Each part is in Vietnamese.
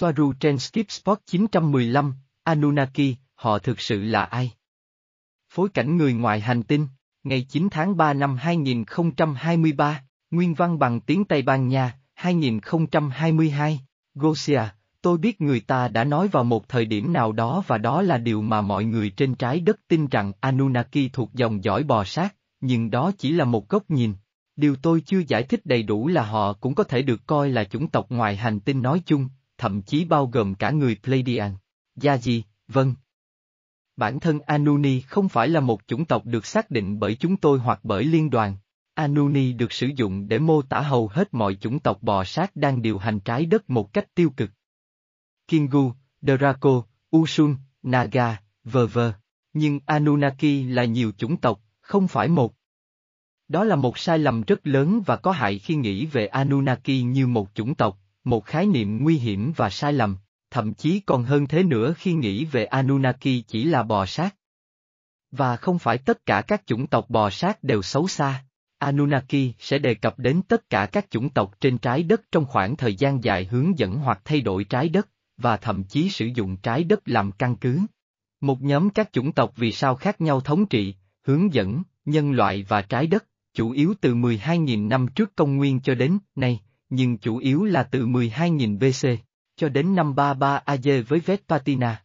Soaru trên Skip Spot 915, Anunnaki, họ thực sự là ai? Phối cảnh người ngoài hành tinh, ngày 9 tháng 3 năm 2023, nguyên văn bằng tiếng Tây Ban Nha, 2022, Gosia, tôi biết người ta đã nói vào một thời điểm nào đó và đó là điều mà mọi người trên trái đất tin rằng Anunnaki thuộc dòng dõi bò sát, nhưng đó chỉ là một góc nhìn. Điều tôi chưa giải thích đầy đủ là họ cũng có thể được coi là chủng tộc ngoài hành tinh nói chung, thậm chí bao gồm cả người Pleiadian. Gia gì, vâng. Bản thân Anuni không phải là một chủng tộc được xác định bởi chúng tôi hoặc bởi liên đoàn. Anuni được sử dụng để mô tả hầu hết mọi chủng tộc bò sát đang điều hành trái đất một cách tiêu cực. Kingu, Draco, Usun, Naga, v.v. Nhưng Anunnaki là nhiều chủng tộc, không phải một. Đó là một sai lầm rất lớn và có hại khi nghĩ về Anunnaki như một chủng tộc, một khái niệm nguy hiểm và sai lầm, thậm chí còn hơn thế nữa khi nghĩ về Anunnaki chỉ là bò sát. Và không phải tất cả các chủng tộc bò sát đều xấu xa. Anunnaki sẽ đề cập đến tất cả các chủng tộc trên trái đất trong khoảng thời gian dài hướng dẫn hoặc thay đổi trái đất, và thậm chí sử dụng trái đất làm căn cứ. Một nhóm các chủng tộc vì sao khác nhau thống trị, hướng dẫn, nhân loại và trái đất, chủ yếu từ 12.000 năm trước công nguyên cho đến nay, nhưng chủ yếu là từ 12.000 BC, cho đến năm 33 AD với Vespatina.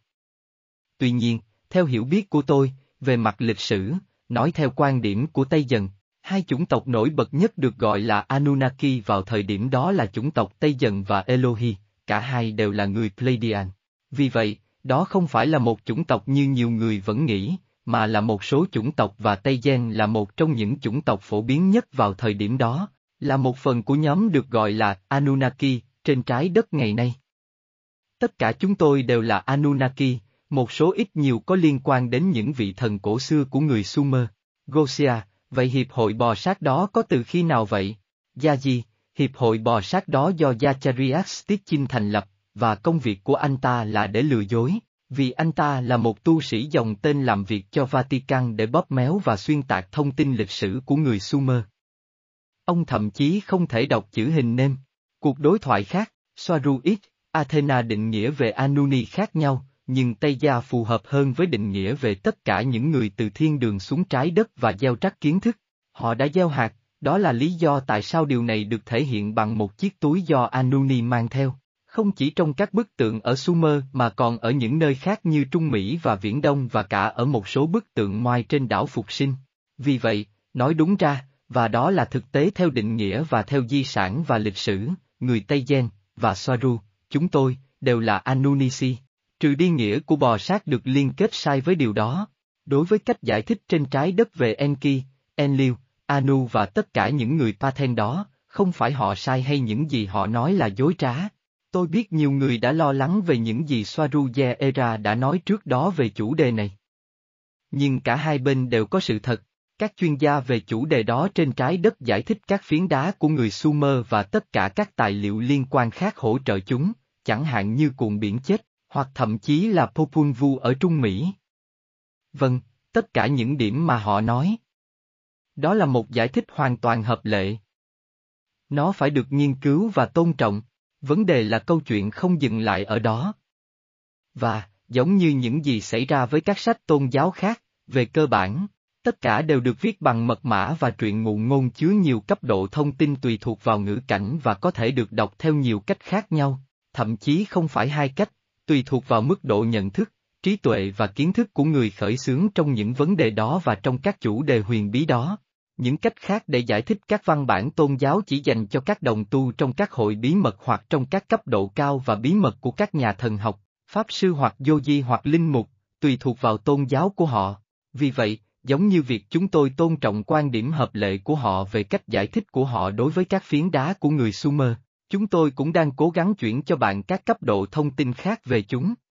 Tuy nhiên, theo hiểu biết của tôi, về mặt lịch sử, nói theo quan điểm của Tây Dần, hai chủng tộc nổi bật nhất được gọi là Anunnaki vào thời điểm đó là chủng tộc Tây Dần và Elohi, cả hai đều là người Pleiadian. Vì vậy, đó không phải là một chủng tộc như nhiều người vẫn nghĩ, mà là một số chủng tộc và Tây Gen là một trong những chủng tộc phổ biến nhất vào thời điểm đó, là một phần của nhóm được gọi là Anunnaki trên trái đất ngày nay. Tất cả chúng tôi đều là Anunnaki, một số ít nhiều có liên quan đến những vị thần cổ xưa của người Sumer. Gosia, vậy hiệp hội bò sát đó có từ khi nào vậy? Gia hiệp hội bò sát đó do Zacharias Stitchin thành lập, và công việc của anh ta là để lừa dối, vì anh ta là một tu sĩ dòng tên làm việc cho Vatican để bóp méo và xuyên tạc thông tin lịch sử của người Sumer. Ông thậm chí không thể đọc chữ hình nêm. Cuộc đối thoại khác, Soaruit, Athena định nghĩa về Anuni khác nhau, nhưng Tây Gia phù hợp hơn với định nghĩa về tất cả những người từ thiên đường xuống trái đất và gieo trắc kiến thức. Họ đã gieo hạt, đó là lý do tại sao điều này được thể hiện bằng một chiếc túi do Anuni mang theo. Không chỉ trong các bức tượng ở Sumer mà còn ở những nơi khác như Trung Mỹ và Viễn Đông và cả ở một số bức tượng ngoài trên đảo Phục Sinh. Vì vậy, nói đúng ra, và đó là thực tế theo định nghĩa và theo di sản và lịch sử, người Tây Gen, và Soaru, chúng tôi, đều là Anunnisi, Trừ đi nghĩa của bò sát được liên kết sai với điều đó. Đối với cách giải thích trên trái đất về Enki, Enlil, Anu và tất cả những người Pathen đó, không phải họ sai hay những gì họ nói là dối trá. Tôi biết nhiều người đã lo lắng về những gì Swaruja Era đã nói trước đó về chủ đề này. Nhưng cả hai bên đều có sự thật, các chuyên gia về chủ đề đó trên trái đất giải thích các phiến đá của người Sumer và tất cả các tài liệu liên quan khác hỗ trợ chúng, chẳng hạn như cuộn biển chết, hoặc thậm chí là Popol Vuh ở Trung Mỹ. Vâng, tất cả những điểm mà họ nói. Đó là một giải thích hoàn toàn hợp lệ. Nó phải được nghiên cứu và tôn trọng, vấn đề là câu chuyện không dừng lại ở đó. Và, giống như những gì xảy ra với các sách tôn giáo khác, về cơ bản, tất cả đều được viết bằng mật mã và truyện ngụ ngôn chứa nhiều cấp độ thông tin tùy thuộc vào ngữ cảnh và có thể được đọc theo nhiều cách khác nhau, thậm chí không phải hai cách, tùy thuộc vào mức độ nhận thức, trí tuệ và kiến thức của người khởi xướng trong những vấn đề đó và trong các chủ đề huyền bí đó. Những cách khác để giải thích các văn bản tôn giáo chỉ dành cho các đồng tu trong các hội bí mật hoặc trong các cấp độ cao và bí mật của các nhà thần học, pháp sư hoặc vô di hoặc linh mục, tùy thuộc vào tôn giáo của họ. Vì vậy, giống như việc chúng tôi tôn trọng quan điểm hợp lệ của họ về cách giải thích của họ đối với các phiến đá của người Sumer, chúng tôi cũng đang cố gắng chuyển cho bạn các cấp độ thông tin khác về chúng.